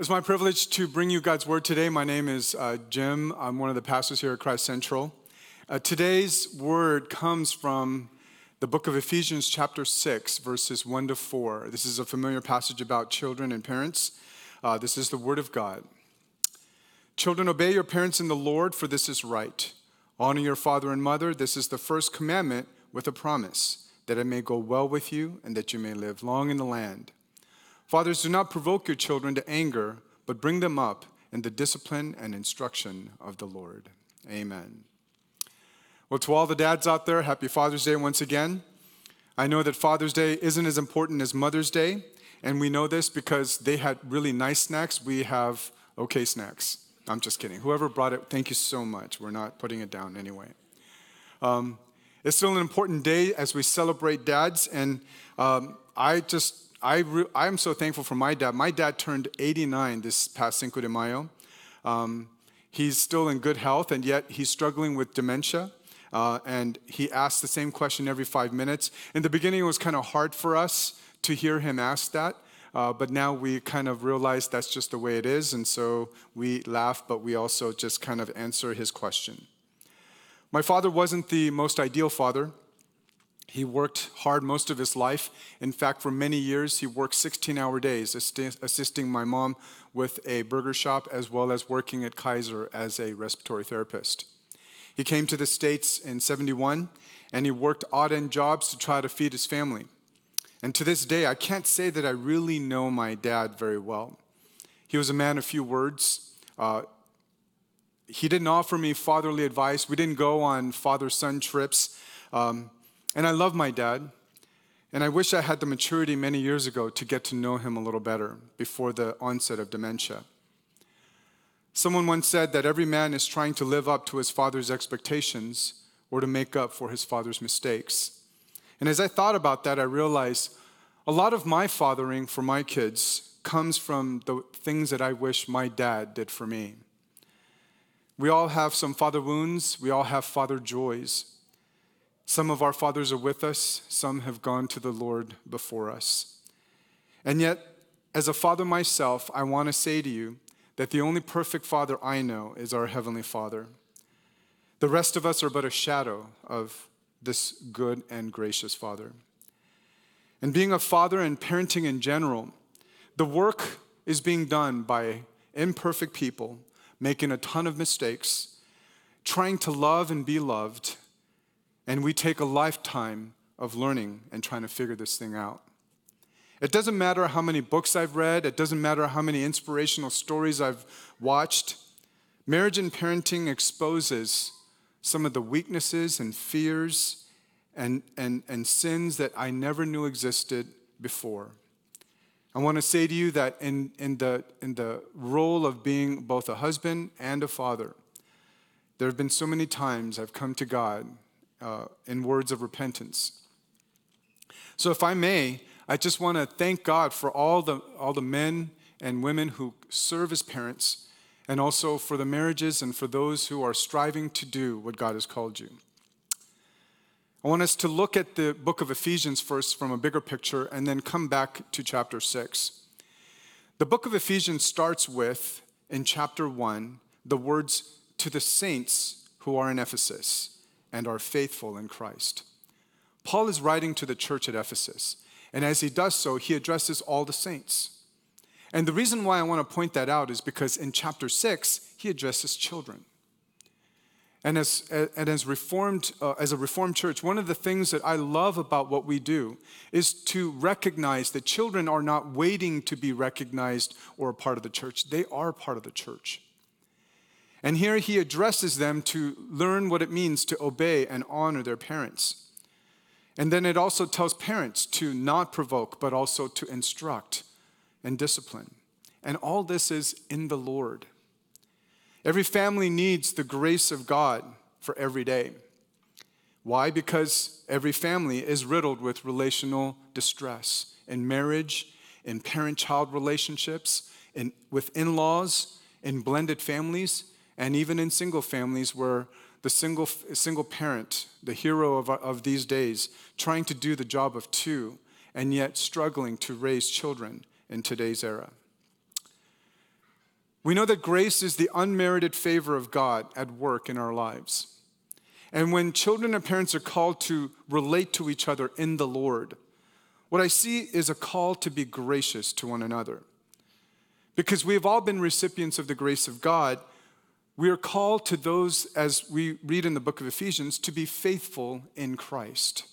It's my privilege to bring you God's word today. My name is uh, Jim. I'm one of the pastors here at Christ Central. Uh, today's word comes from the book of Ephesians, chapter 6, verses 1 to 4. This is a familiar passage about children and parents. Uh, this is the word of God. Children, obey your parents in the Lord, for this is right. Honor your father and mother. This is the first commandment with a promise that it may go well with you and that you may live long in the land. Fathers, do not provoke your children to anger, but bring them up in the discipline and instruction of the Lord. Amen. Well, to all the dads out there, happy Father's Day once again. I know that Father's Day isn't as important as Mother's Day, and we know this because they had really nice snacks. We have okay snacks. I'm just kidding. Whoever brought it, thank you so much. We're not putting it down anyway. Um, it's still an important day as we celebrate dads, and um, I just I re- I'm so thankful for my dad. My dad turned 89 this past Cinco de Mayo. Um, he's still in good health, and yet he's struggling with dementia. Uh, and he asks the same question every five minutes. In the beginning, it was kind of hard for us to hear him ask that. Uh, but now we kind of realize that's just the way it is. And so we laugh, but we also just kind of answer his question. My father wasn't the most ideal father. He worked hard most of his life. In fact, for many years, he worked 16 hour days, assisting my mom with a burger shop as well as working at Kaiser as a respiratory therapist. He came to the States in 71 and he worked odd end jobs to try to feed his family. And to this day, I can't say that I really know my dad very well. He was a man of few words. Uh, he didn't offer me fatherly advice. We didn't go on father son trips. Um, and I love my dad. And I wish I had the maturity many years ago to get to know him a little better before the onset of dementia. Someone once said that every man is trying to live up to his father's expectations or to make up for his father's mistakes. And as I thought about that, I realized a lot of my fathering for my kids comes from the things that I wish my dad did for me. We all have some father wounds, we all have father joys. Some of our fathers are with us, some have gone to the Lord before us. And yet, as a father myself, I want to say to you that the only perfect father I know is our Heavenly Father. The rest of us are but a shadow of this good and gracious Father. And being a father and parenting in general, the work is being done by imperfect people making a ton of mistakes, trying to love and be loved, and we take a lifetime of learning and trying to figure this thing out. It doesn't matter how many books I've read, it doesn't matter how many inspirational stories I've watched. Marriage and parenting exposes some of the weaknesses and fears and, and, and sins that I never knew existed before. I want to say to you that in, in, the, in the role of being both a husband and a father, there have been so many times I've come to God uh, in words of repentance. So, if I may, I just want to thank God for all the, all the men and women who serve as parents, and also for the marriages and for those who are striving to do what God has called you. I want us to look at the book of Ephesians first from a bigger picture and then come back to chapter 6. The book of Ephesians starts with, in chapter 1, the words to the saints who are in Ephesus and are faithful in Christ. Paul is writing to the church at Ephesus, and as he does so, he addresses all the saints. And the reason why I want to point that out is because in chapter 6, he addresses children. And as, and as, reformed, uh, as a reformed church, one of the things that I love about what we do is to recognize that children are not waiting to be recognized or a part of the church. They are part of the church. And here he addresses them to learn what it means to obey and honor their parents. And then it also tells parents to not provoke, but also to instruct and discipline. And all this is in the Lord. Every family needs the grace of God for every day. Why? Because every family is riddled with relational distress in marriage, in parent child relationships, in, with in laws, in blended families, and even in single families where the single, single parent, the hero of, of these days, trying to do the job of two and yet struggling to raise children in today's era. We know that grace is the unmerited favor of God at work in our lives. And when children and parents are called to relate to each other in the Lord, what I see is a call to be gracious to one another. Because we have all been recipients of the grace of God, we are called to those, as we read in the book of Ephesians, to be faithful in Christ.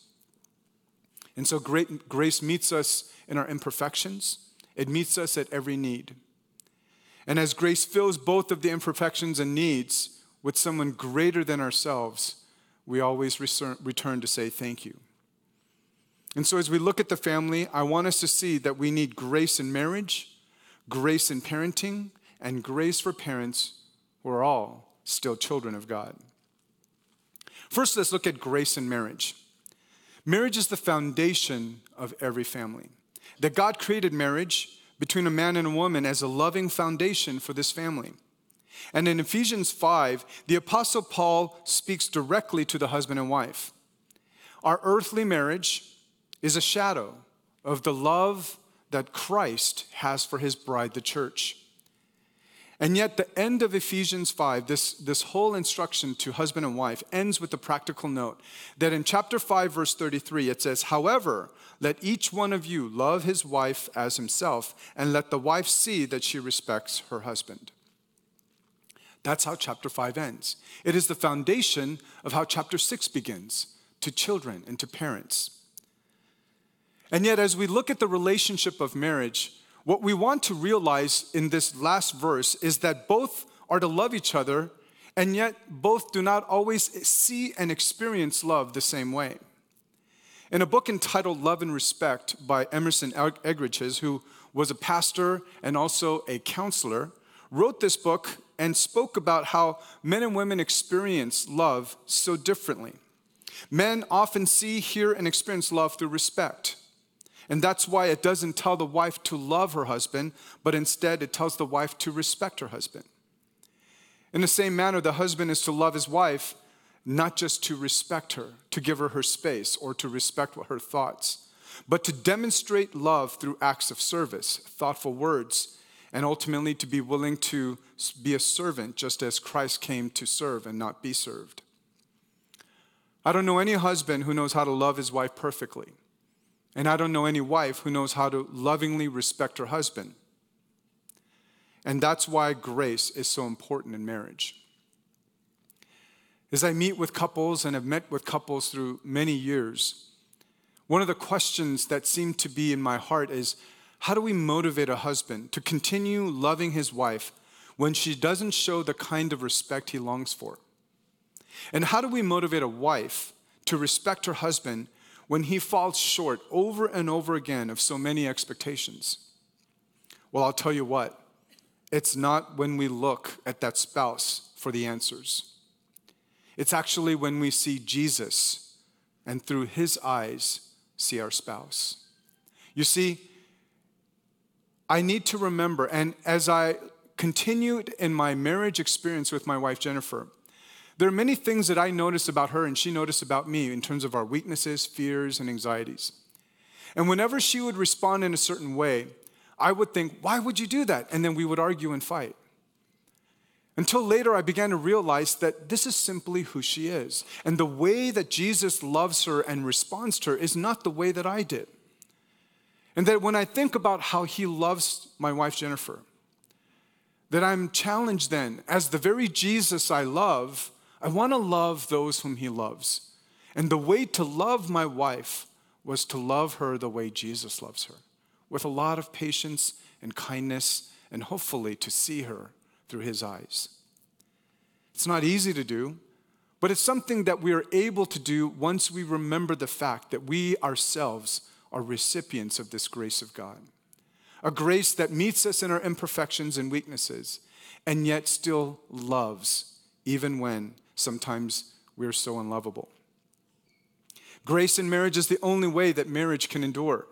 And so great, grace meets us in our imperfections, it meets us at every need. And as grace fills both of the imperfections and needs with someone greater than ourselves, we always return to say thank you. And so, as we look at the family, I want us to see that we need grace in marriage, grace in parenting, and grace for parents who are all still children of God. First, let's look at grace in marriage. Marriage is the foundation of every family. That God created marriage between a man and a woman as a loving foundation for this family. And in Ephesians 5, the Apostle Paul speaks directly to the husband and wife. Our earthly marriage is a shadow of the love that Christ has for his bride, the church. And yet, the end of Ephesians 5, this, this whole instruction to husband and wife, ends with the practical note that in chapter 5, verse 33, it says, However, let each one of you love his wife as himself, and let the wife see that she respects her husband. That's how chapter 5 ends. It is the foundation of how chapter 6 begins to children and to parents. And yet, as we look at the relationship of marriage, what we want to realize in this last verse is that both are to love each other, and yet both do not always see and experience love the same way. In a book entitled Love and Respect by Emerson Eggerichs, who was a pastor and also a counselor, wrote this book and spoke about how men and women experience love so differently. Men often see, hear, and experience love through respect. And that's why it doesn't tell the wife to love her husband, but instead it tells the wife to respect her husband. In the same manner, the husband is to love his wife, not just to respect her, to give her her space, or to respect her thoughts, but to demonstrate love through acts of service, thoughtful words, and ultimately to be willing to be a servant, just as Christ came to serve and not be served. I don't know any husband who knows how to love his wife perfectly. And I don't know any wife who knows how to lovingly respect her husband. And that's why grace is so important in marriage. As I meet with couples and have met with couples through many years, one of the questions that seem to be in my heart is how do we motivate a husband to continue loving his wife when she doesn't show the kind of respect he longs for? And how do we motivate a wife to respect her husband when he falls short over and over again of so many expectations? Well, I'll tell you what, it's not when we look at that spouse for the answers. It's actually when we see Jesus and through his eyes see our spouse. You see, I need to remember, and as I continued in my marriage experience with my wife Jennifer, there are many things that I notice about her and she noticed about me in terms of our weaknesses, fears, and anxieties. And whenever she would respond in a certain way, I would think, why would you do that? And then we would argue and fight. Until later, I began to realize that this is simply who she is. And the way that Jesus loves her and responds to her is not the way that I did. And that when I think about how he loves my wife, Jennifer, that I'm challenged then, as the very Jesus I love, I want to love those whom he loves. And the way to love my wife was to love her the way Jesus loves her, with a lot of patience and kindness, and hopefully to see her through his eyes. It's not easy to do, but it's something that we are able to do once we remember the fact that we ourselves are recipients of this grace of God. A grace that meets us in our imperfections and weaknesses, and yet still loves, even when sometimes we're so unlovable. Grace in marriage is the only way that marriage can endure.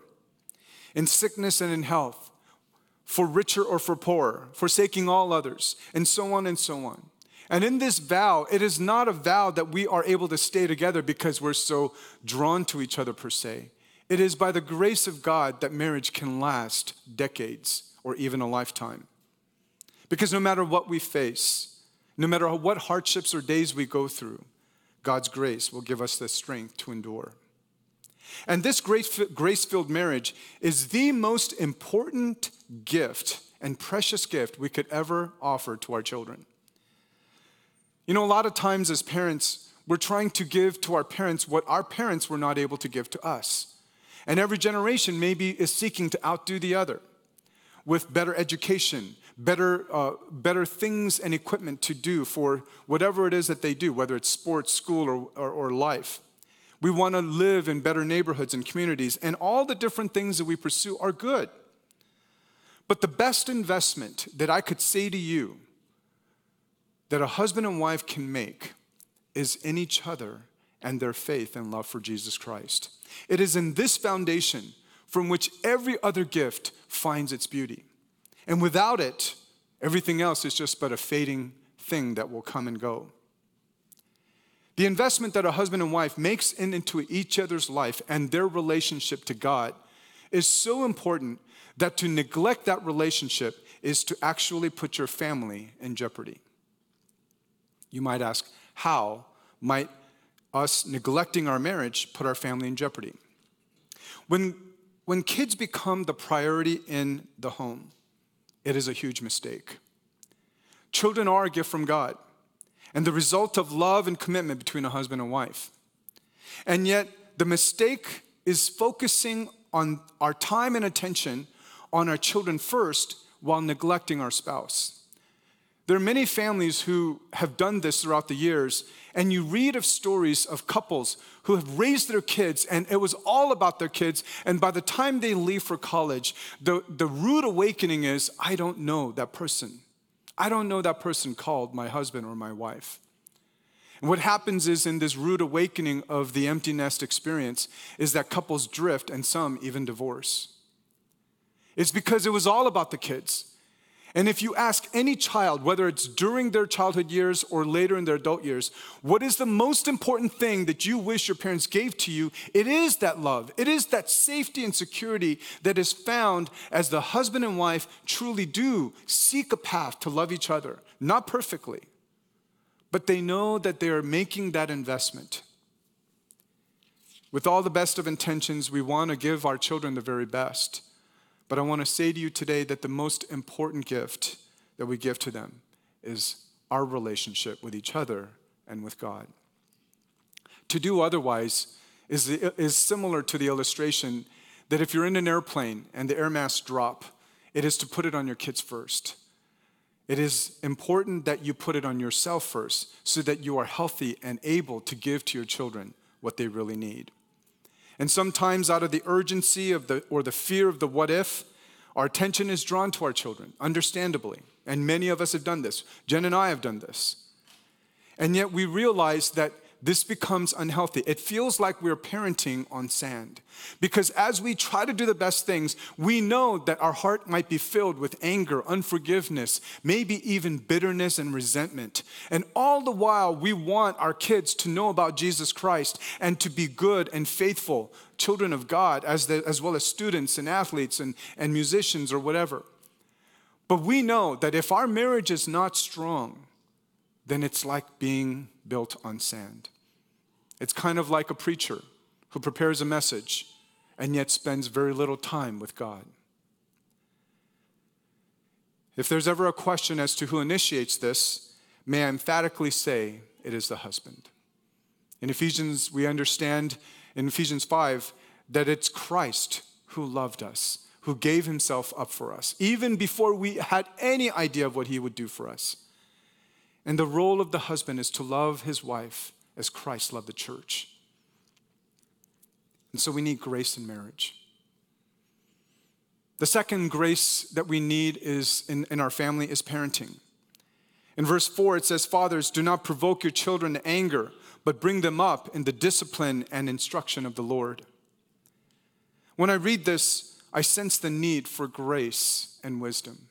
In sickness and in health, for richer or for poorer, forsaking all others, and so on and so on. And in this vow, it is not a vow that we are able to stay together because we're so drawn to each other per se. It is by the grace of God that marriage can last decades or even a lifetime. Because no matter what we face, no matter what hardships or days we go through, God's grace will give us the strength to endure. And this grace filled marriage is the most important gift and precious gift we could ever offer to our children. You know, a lot of times as parents, we're trying to give to our parents what our parents were not able to give to us. And every generation maybe is seeking to outdo the other with better education, better, uh, better things and equipment to do for whatever it is that they do, whether it's sports, school, or, or, or life. We want to live in better neighborhoods and communities, and all the different things that we pursue are good. But the best investment that I could say to you that a husband and wife can make is in each other and their faith and love for Jesus Christ. It is in this foundation from which every other gift finds its beauty. And without it, everything else is just but a fading thing that will come and go. The investment that a husband and wife makes in, into each other's life and their relationship to God is so important that to neglect that relationship is to actually put your family in jeopardy. You might ask, how might us neglecting our marriage put our family in jeopardy? When, when kids become the priority in the home, it is a huge mistake. Children are a gift from God and the result of love and commitment between a husband and wife. And yet, the mistake is focusing on our time and attention on our children first while neglecting our spouse. There are many families who have done this throughout the years, and you read of stories of couples who have raised their kids, and it was all about their kids. And by the time they leave for college, the, the rude awakening is I don't know that person. I don't know that person called my husband or my wife. And what happens is in this rude awakening of the empty nest experience is that couples drift and some even divorce. It's because it was all about the kids. And if you ask any child, whether it's during their childhood years or later in their adult years, what is the most important thing that you wish your parents gave to you? It is that love. It is that safety and security that is found as the husband and wife truly do seek a path to love each other, not perfectly, but they know that they are making that investment. With all the best of intentions, we want to give our children the very best. But I want to say to you today that the most important gift that we give to them is our relationship with each other and with God. To do otherwise is, is similar to the illustration that if you're in an airplane and the air masks drop, it is to put it on your kids first. It is important that you put it on yourself first so that you are healthy and able to give to your children what they really need. And sometimes, out of the urgency of the, or the fear of the what if, our attention is drawn to our children, understandably. And many of us have done this. Jen and I have done this. And yet we realize that this becomes unhealthy. It feels like we're parenting on sand. Because as we try to do the best things, we know that our heart might be filled with anger, unforgiveness, maybe even bitterness and resentment. And all the while, we want our kids to know about Jesus Christ and to be good and faithful children of God, as, the, as well as students and athletes and, and musicians or whatever. But we know that if our marriage is not strong, then it's like being built on sand. It's kind of like a preacher who prepares a message and yet spends very little time with God. If there's ever a question as to who initiates this, may I emphatically say it is the husband. In Ephesians, we understand in Ephesians 5 that it's Christ who loved us, who gave himself up for us, even before we had any idea of what he would do for us. And the role of the husband is to love his wife as Christ loved the church. And so we need grace in marriage. The second grace that we need is in, in our family is parenting. In verse 4, it says, Fathers, do not provoke your children to anger, but bring them up in the discipline and instruction of the Lord. When I read this, I sense the need for grace and wisdom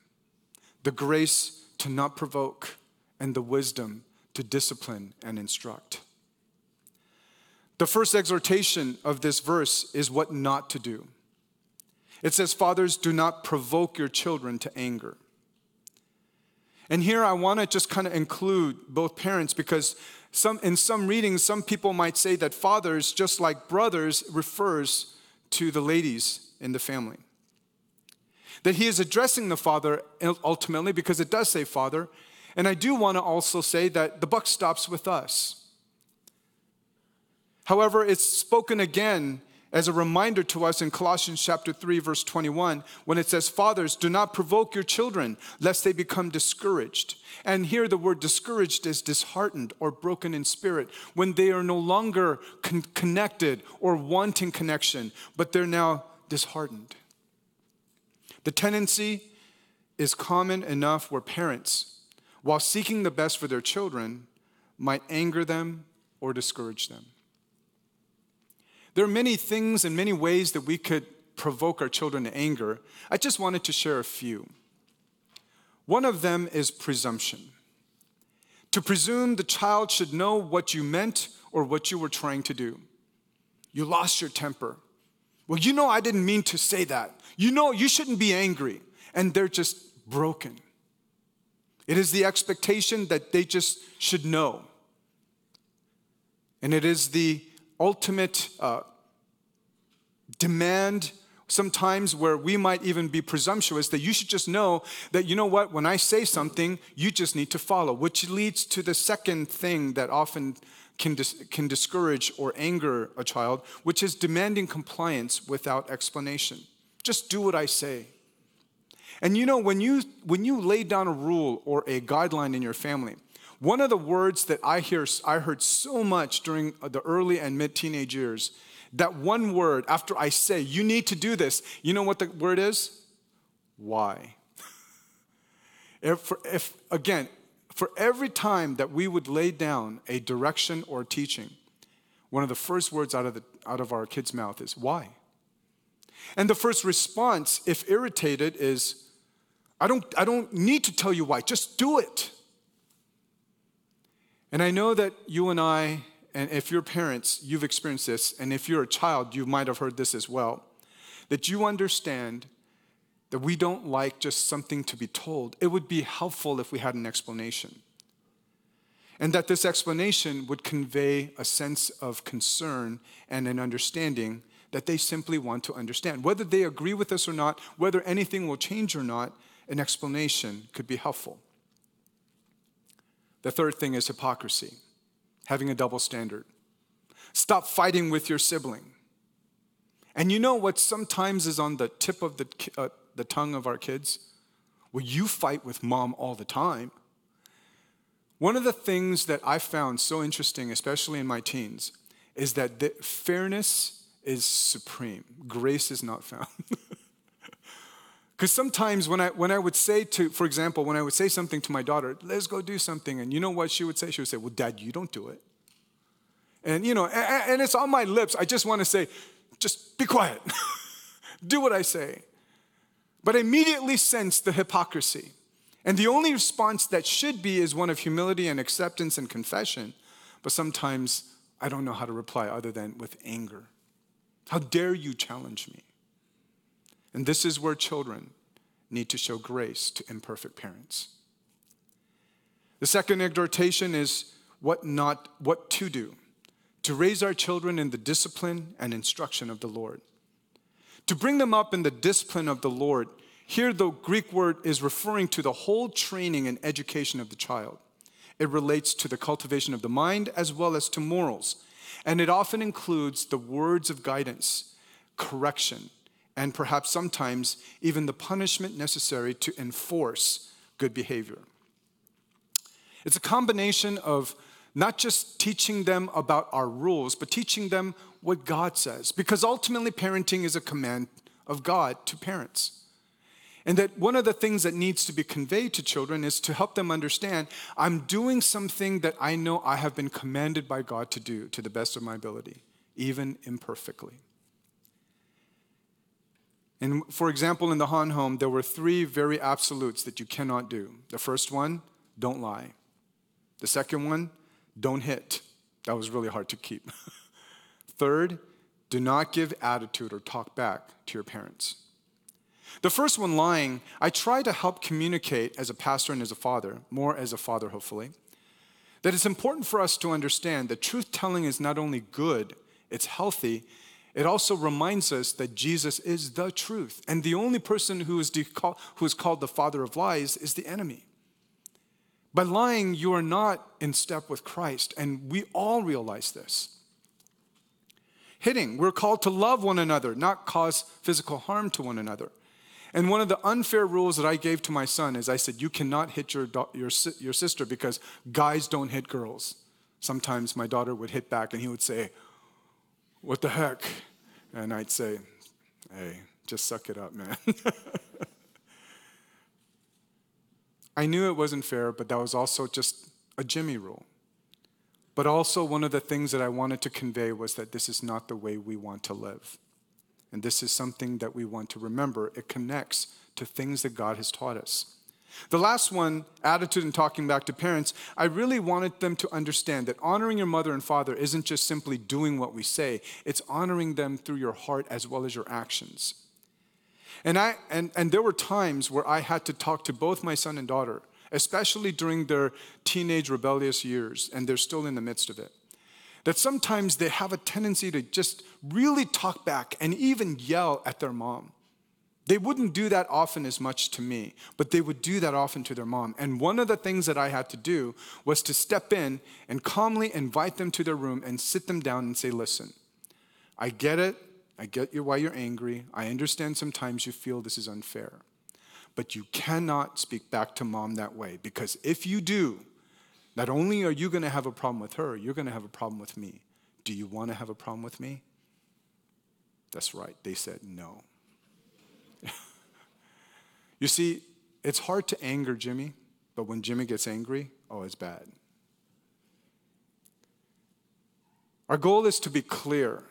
the grace to not provoke, and the wisdom to discipline and instruct. The first exhortation of this verse is what not to do. It says, Fathers, do not provoke your children to anger. And here I want to just kind of include both parents because some, in some readings, some people might say that fathers, just like brothers, refers to the ladies in the family. That he is addressing the father uh, ultimately because it does say father. And I do want to also say that the buck stops with us. However, it's spoken again as a reminder to us in Colossians chapter 3 verse 21 when it says fathers do not provoke your children lest they become discouraged. And here the word discouraged is disheartened or broken in spirit when they are no longer con- connected or wanting connection but they're now disheartened. The tendency is common enough where parents while seeking the best for their children might anger them or discourage them. There are many things and many ways that we could provoke our children to anger. I just wanted to share a few. One of them is presumption. To presume the child should know what you meant or what you were trying to do. You lost your temper. Well, you know, I didn't mean to say that. You know, you shouldn't be angry. And they're just broken. It is the expectation that they just should know. And it is the ultimate uh, demand sometimes where we might even be presumptuous that you should just know that you know what when i say something you just need to follow which leads to the second thing that often can, dis- can discourage or anger a child which is demanding compliance without explanation just do what i say and you know when you when you lay down a rule or a guideline in your family one of the words that I hear, I heard so much during the early and mid teenage years, that one word after I say, you need to do this, you know what the word is? Why? if, if, again, for every time that we would lay down a direction or teaching, one of the first words out of, the, out of our kid's mouth is, why? And the first response, if irritated, is, I don't, I don't need to tell you why, just do it. And I know that you and I, and if you're parents, you've experienced this, and if you're a child, you might have heard this as well, that you understand that we don't like just something to be told. It would be helpful if we had an explanation. And that this explanation would convey a sense of concern and an understanding that they simply want to understand. Whether they agree with us or not, whether anything will change or not, an explanation could be helpful. The third thing is hypocrisy, having a double standard. Stop fighting with your sibling. And you know what sometimes is on the tip of the, uh, the tongue of our kids? Well, you fight with mom all the time. One of the things that I found so interesting, especially in my teens, is that fairness is supreme. Grace is not found. Because sometimes when I, when I would say to, for example, when I would say something to my daughter, let's go do something, and you know what she would say? She would say, well, dad, you don't do it. And, you know, and, and it's on my lips. I just want to say, just be quiet. do what I say. But I immediately sense the hypocrisy. And the only response that should be is one of humility and acceptance and confession. But sometimes I don't know how to reply other than with anger. How dare you challenge me? And this is where children need to show grace to imperfect parents. The second exhortation is what not what to do to raise our children in the discipline and instruction of the Lord. To bring them up in the discipline of the Lord, here the Greek word is referring to the whole training and education of the child. It relates to the cultivation of the mind as well as to morals, and it often includes the words of guidance, correction, and perhaps sometimes even the punishment necessary to enforce good behavior. It's a combination of not just teaching them about our rules, but teaching them what God says. Because ultimately, parenting is a command of God to parents. And that one of the things that needs to be conveyed to children is to help them understand I'm doing something that I know I have been commanded by God to do to the best of my ability, even imperfectly. And for example, in the Han home, there were three very absolutes that you cannot do. The first one, don't lie. The second one, don't hit. That was really hard to keep. Third, do not give attitude or talk back to your parents. The first one, lying, I try to help communicate as a pastor and as a father, more as a father, hopefully, that it's important for us to understand that truth telling is not only good, it's healthy, it also reminds us that Jesus is the truth. And the only person who is, who is called the father of lies is the enemy. By lying, you are not in step with Christ, and we all realize this. Hitting, we're called to love one another, not cause physical harm to one another. And one of the unfair rules that I gave to my son is I said, You cannot hit your, your, your sister because guys don't hit girls. Sometimes my daughter would hit back and he would say, What the heck? And I'd say, Hey, just suck it up, man. I knew it wasn't fair, but that was also just a Jimmy rule. But also, one of the things that I wanted to convey was that this is not the way we want to live. And this is something that we want to remember. It connects to things that God has taught us. The last one, attitude and talking back to parents, I really wanted them to understand that honoring your mother and father isn't just simply doing what we say, it's honoring them through your heart as well as your actions. And, I, and, and there were times where I had to talk to both my son and daughter, especially during their teenage rebellious years, and they're still in the midst of it that sometimes they have a tendency to just really talk back and even yell at their mom. They wouldn't do that often as much to me, but they would do that often to their mom. And one of the things that I had to do was to step in and calmly invite them to their room and sit them down and say, Listen, I get it. I get you why you're angry. I understand sometimes you feel this is unfair. But you cannot speak back to mom that way because if you do, not only are you going to have a problem with her, you're going to have a problem with me. Do you want to have a problem with me? That's right. They said no. You see, it's hard to anger Jimmy, but when Jimmy gets angry, oh, it's bad. Our goal is to be clear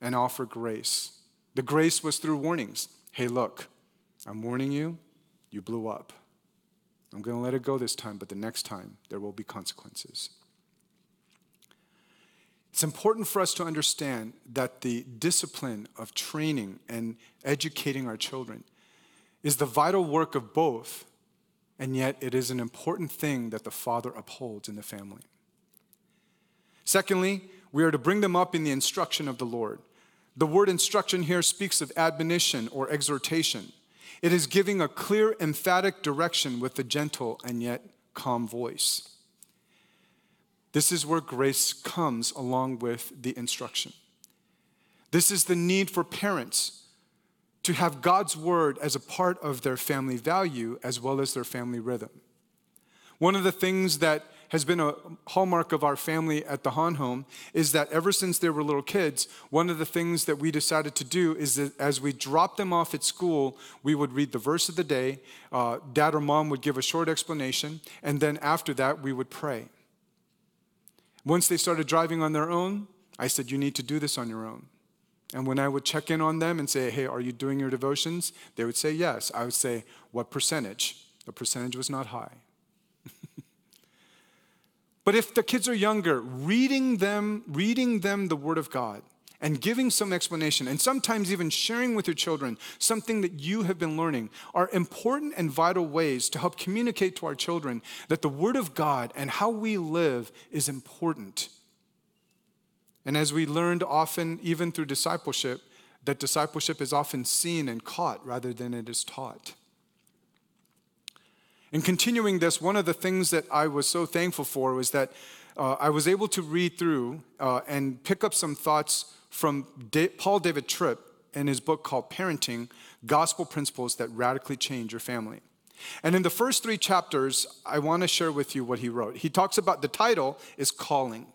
and offer grace. The grace was through warnings. Hey, look, I'm warning you, you blew up. I'm going to let it go this time, but the next time there will be consequences. It's important for us to understand that the discipline of training and educating our children is the vital work of both, and yet it is an important thing that the father upholds in the family. Secondly, we are to bring them up in the instruction of the Lord. The word instruction here speaks of admonition or exhortation. It is giving a clear, emphatic direction with a gentle and yet calm voice. This is where grace comes along with the instruction. This is the need for parents to have God's word as a part of their family value as well as their family rhythm. One of the things that has been a hallmark of our family at the Han home is that ever since they were little kids, one of the things that we decided to do is that as we dropped them off at school, we would read the verse of the day, uh, dad or mom would give a short explanation, and then after that, we would pray. Once they started driving on their own, I said, You need to do this on your own. And when I would check in on them and say, Hey, are you doing your devotions? They would say, Yes. I would say, What percentage? The percentage was not high. But if the kids are younger, reading them, reading them the Word of God and giving some explanation, and sometimes even sharing with your children something that you have been learning, are important and vital ways to help communicate to our children that the Word of God and how we live is important. And as we learned often, even through discipleship, that discipleship is often seen and caught rather than it is taught. In continuing this, one of the things that I was so thankful for was that uh, I was able to read through uh, and pick up some thoughts from da- Paul David Tripp in his book called Parenting Gospel Principles That Radically Change Your Family. And in the first three chapters, I want to share with you what he wrote. He talks about the title is Calling.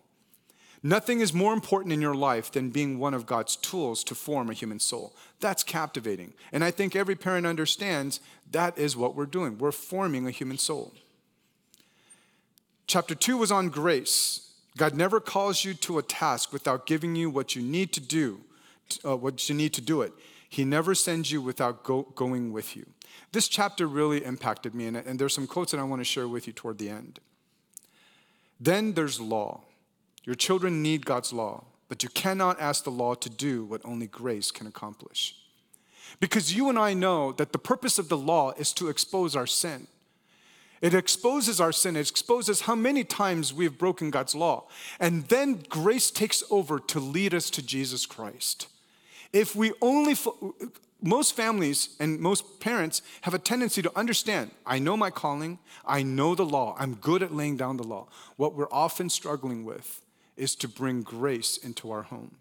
Nothing is more important in your life than being one of God's tools to form a human soul. That's captivating. And I think every parent understands that is what we're doing. We're forming a human soul. Chapter two was on grace. God never calls you to a task without giving you what you need to do, uh, what you need to do it. He never sends you without go, going with you. This chapter really impacted me, and, and there's some quotes that I want to share with you toward the end. Then there's law. Your children need God's law, but you cannot ask the law to do what only grace can accomplish. Because you and I know that the purpose of the law is to expose our sin. It exposes our sin, it exposes how many times we've broken God's law. And then grace takes over to lead us to Jesus Christ. If we only, most families and most parents have a tendency to understand I know my calling, I know the law, I'm good at laying down the law. What we're often struggling with is to bring grace into our home.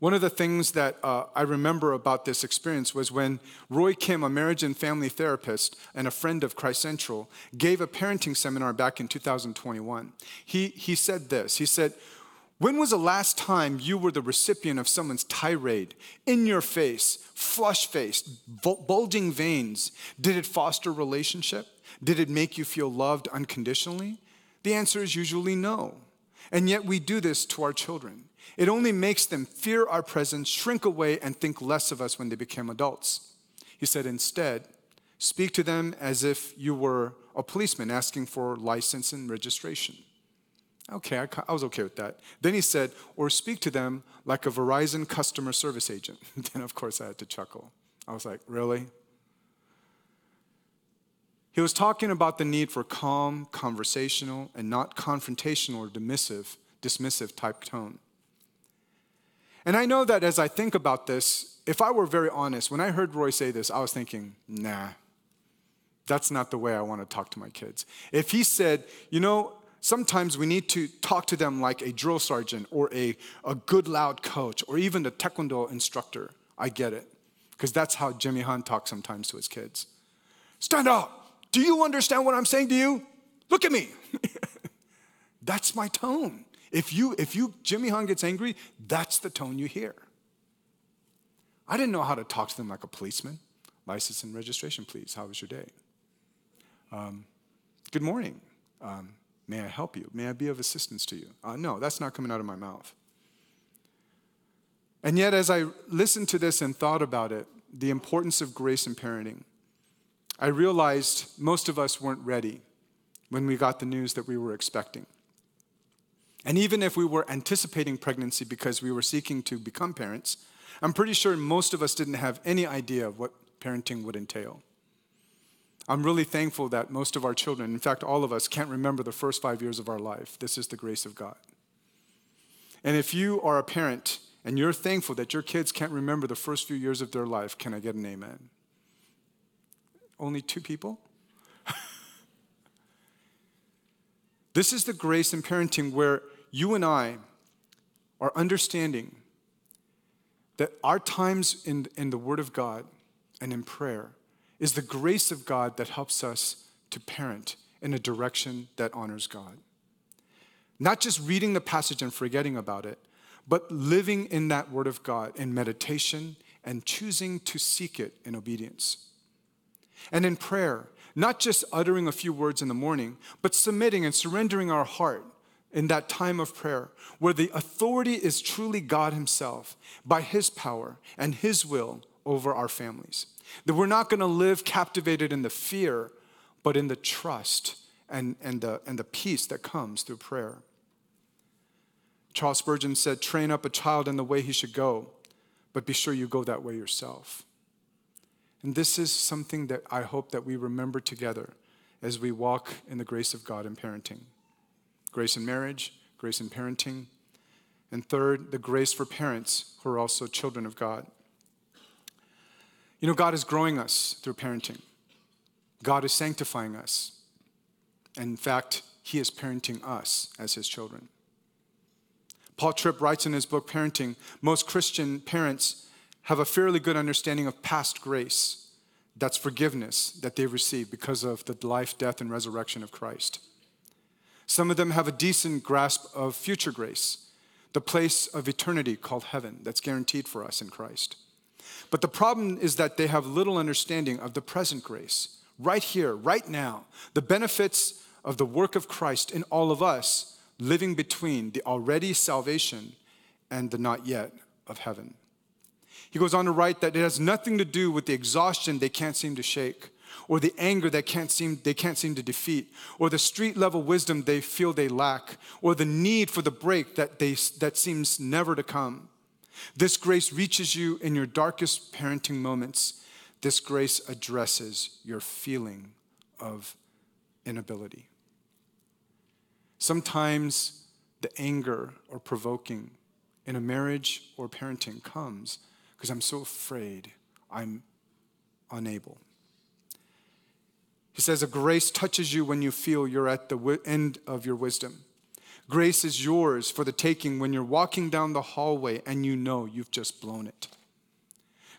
One of the things that uh, I remember about this experience was when Roy Kim, a marriage and family therapist and a friend of Christ Central, gave a parenting seminar back in 2021. He, he said this He said, When was the last time you were the recipient of someone's tirade, in your face, flush faced, bulging veins? Did it foster relationship? Did it make you feel loved unconditionally? The answer is usually no. And yet we do this to our children. It only makes them fear our presence, shrink away, and think less of us when they become adults. He said, instead, speak to them as if you were a policeman asking for license and registration. Okay, I, I, was okay with that. Then he said, or speak to them like a Verizon customer service agent. then, of course, I had to chuckle. I was like, really? He was talking about the need for calm, conversational, and not confrontational or dismissive, dismissive type tone. And I know that as I think about this, if I were very honest, when I heard Roy say this, I was thinking, nah, that's not the way I want to talk to my kids. If he said, you know, sometimes we need to talk to them like a drill sergeant or a, a good loud coach or even the taekwondo instructor, I get it. Because that's how Jimmy Han talks sometimes to his kids. Stand up. Do you understand what I'm saying to you? Look at me. that's my tone. If you, if you, Jimmy Han gets angry, that's the tone you hear. I didn't know how to talk to them like a policeman. License and registration, please. How was your day? Um, good morning. Um, may I help you? May I be of assistance to you? Uh, no, that's not coming out of my mouth. And yet, as I listened to this and thought about it, the importance of grace in parenting, I realized most of us weren't ready when we got the news that we were expecting. And even if we were anticipating pregnancy because we were seeking to become parents, I'm pretty sure most of us didn't have any idea of what parenting would entail. I'm really thankful that most of our children, in fact, all of us, can't remember the first five years of our life. This is the grace of God. And if you are a parent and you're thankful that your kids can't remember the first few years of their life, can I get an amen? Only two people? this is the grace in parenting where you and I are understanding that our times in, in the Word of God and in prayer is the grace of God that helps us to parent in a direction that honors God. Not just reading the passage and forgetting about it, but living in that Word of God in meditation and choosing to seek it in obedience. And in prayer, not just uttering a few words in the morning, but submitting and surrendering our heart in that time of prayer, where the authority is truly God Himself by His power and His will over our families. That we're not going to live captivated in the fear, but in the trust and, and, the, and the peace that comes through prayer. Charles Spurgeon said, Train up a child in the way he should go, but be sure you go that way yourself. And this is something that I hope that we remember together as we walk in the grace of God in parenting grace in marriage, grace in parenting, and third, the grace for parents who are also children of God. You know, God is growing us through parenting, God is sanctifying us. And in fact, He is parenting us as His children. Paul Tripp writes in his book, Parenting, most Christian parents have a fairly good understanding of past grace. That's forgiveness that they receive because of the life, death, and resurrection of Christ. Some of them have a decent grasp of future grace, the place of eternity called heaven that's guaranteed for us in Christ. But the problem is that they have little understanding of the present grace, right here, right now, the benefits of the work of Christ in all of us living between the already salvation and the not yet of heaven. He goes on to write that it has nothing to do with the exhaustion they can't seem to shake or the anger that can't seem, they can't seem to defeat, or the street level wisdom they feel they lack, or the need for the break that, they, that seems never to come. This grace reaches you in your darkest parenting moments. This grace addresses your feeling of inability. Sometimes the anger or provoking in a marriage or parenting comes because I'm so afraid I'm unable. He says, A grace touches you when you feel you're at the end of your wisdom. Grace is yours for the taking when you're walking down the hallway and you know you've just blown it.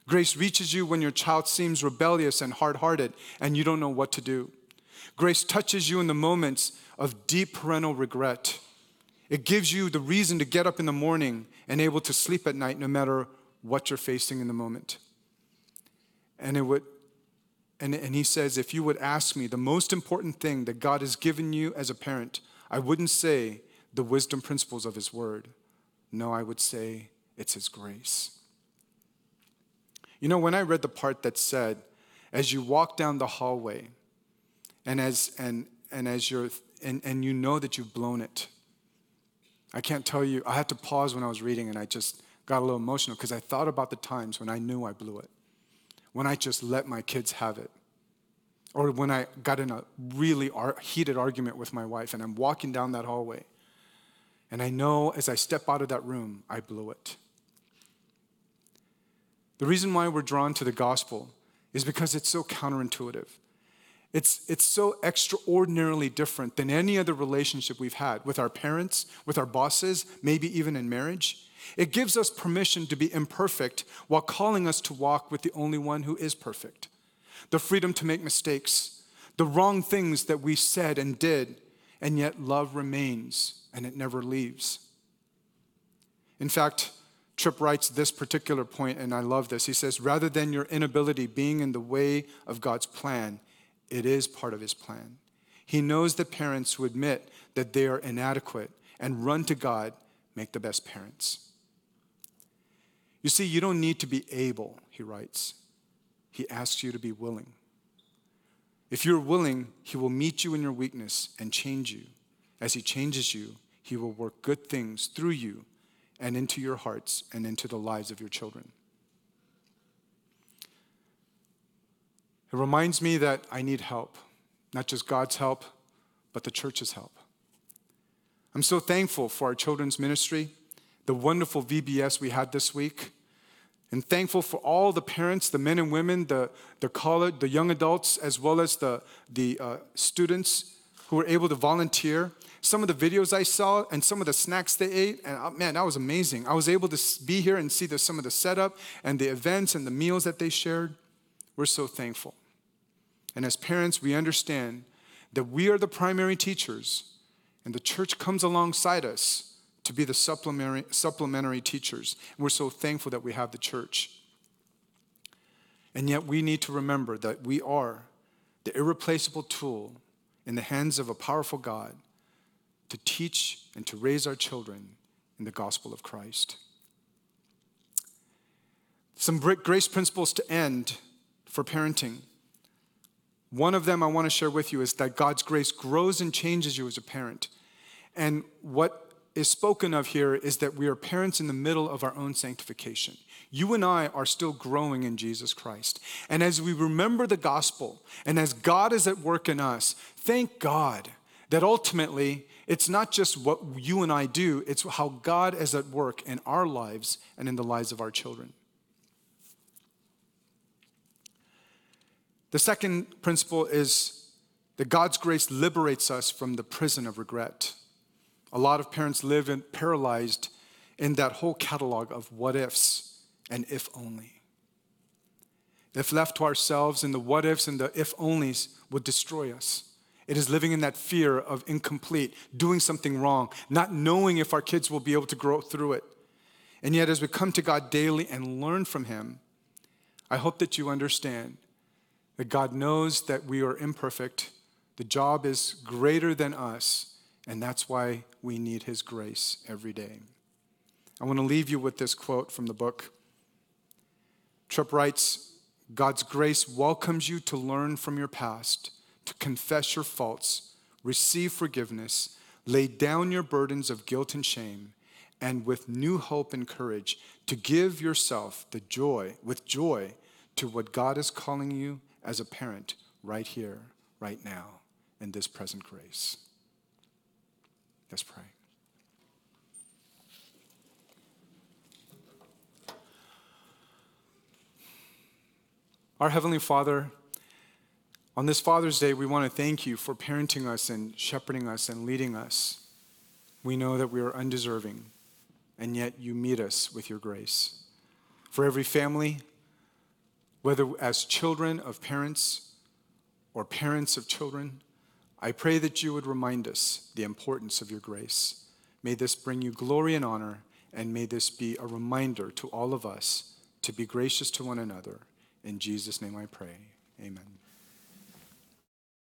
Grace reaches you when your child seems rebellious and hard hearted and you don't know what to do. Grace touches you in the moments of deep parental regret. It gives you the reason to get up in the morning and able to sleep at night no matter what you're facing in the moment. And it would and, and he says, if you would ask me the most important thing that God has given you as a parent, I wouldn't say the wisdom principles of his word. No, I would say it's his grace. You know, when I read the part that said, as you walk down the hallway, and as and and as you're and, and you know that you've blown it. I can't tell you, I had to pause when I was reading and I just got a little emotional because I thought about the times when I knew I blew it when I just let my kids have it. Or when I got in a really heated argument with my wife and I'm walking down that hallway. And I know as I step out of that room, I blew it. The reason why we're drawn to the gospel is because it's so counterintuitive. It's, it's so extraordinarily different than any other relationship we've had with our parents, with our bosses, maybe even in marriage. It gives us permission to be imperfect while calling us to walk with the only one who is perfect. The freedom to make mistakes, the wrong things that we said and did, and yet love remains and it never leaves. In fact, Tripp writes this particular point, and I love this. He says, rather than your inability being in the way of God's plan, it is part of his plan. He knows that parents who admit that they are inadequate and run to God make the best parents. You see, you don't need to be able, he writes. He asks you to be willing. If you're willing, he will meet you in your weakness and change you. As he changes you, he will work good things through you and into your hearts and into the lives of your children. It reminds me that I need help, not just God's help, but the church's help. I'm so thankful for our children's ministry the wonderful VBS we had this week. And thankful for all the parents, the men and women, the, the college, the young adults, as well as the, the uh, students who were able to volunteer. Some of the videos I saw and some of the snacks they ate, and uh, man, that was amazing. I was able to be here and see the, some of the setup and the events and the meals that they shared. We're so thankful. And as parents, we understand that we are the primary teachers, and the church comes alongside us to be the supplementary, supplementary teachers. We're so thankful that we have the church. And yet we need to remember that we are the irreplaceable tool in the hands of a powerful God to teach and to raise our children in the gospel of Christ. Some grace principles to end for parenting. One of them I want to share with you is that God's grace grows and changes you as a parent. And what is spoken of here is that we are parents in the middle of our own sanctification. You and I are still growing in Jesus Christ. And as we remember the gospel and as God is at work in us, thank God that ultimately it's not just what you and I do, it's how God is at work in our lives and in the lives of our children. The second principle is that God's grace liberates us from the prison of regret. A lot of parents live in, paralyzed in that whole catalog of what ifs and if only. If left to ourselves, and the what ifs and the if onlys would destroy us. It is living in that fear of incomplete, doing something wrong, not knowing if our kids will be able to grow through it. And yet, as we come to God daily and learn from Him, I hope that you understand that God knows that we are imperfect. The job is greater than us, and that's why we need His grace every day. I want to leave you with this quote from the book. Tripp writes God's grace welcomes you to learn from your past, to confess your faults, receive forgiveness, lay down your burdens of guilt and shame, and with new hope and courage to give yourself the joy, with joy, to what God is calling you as a parent right here, right now, in this present grace. Let's pray. Our Heavenly Father, on this Father's Day, we want to thank you for parenting us and shepherding us and leading us. We know that we are undeserving, and yet you meet us with your grace. For every family, whether as children of parents or parents of children, I pray that you would remind us the importance of your grace. May this bring you glory and honor, and may this be a reminder to all of us to be gracious to one another. In Jesus' name I pray. Amen.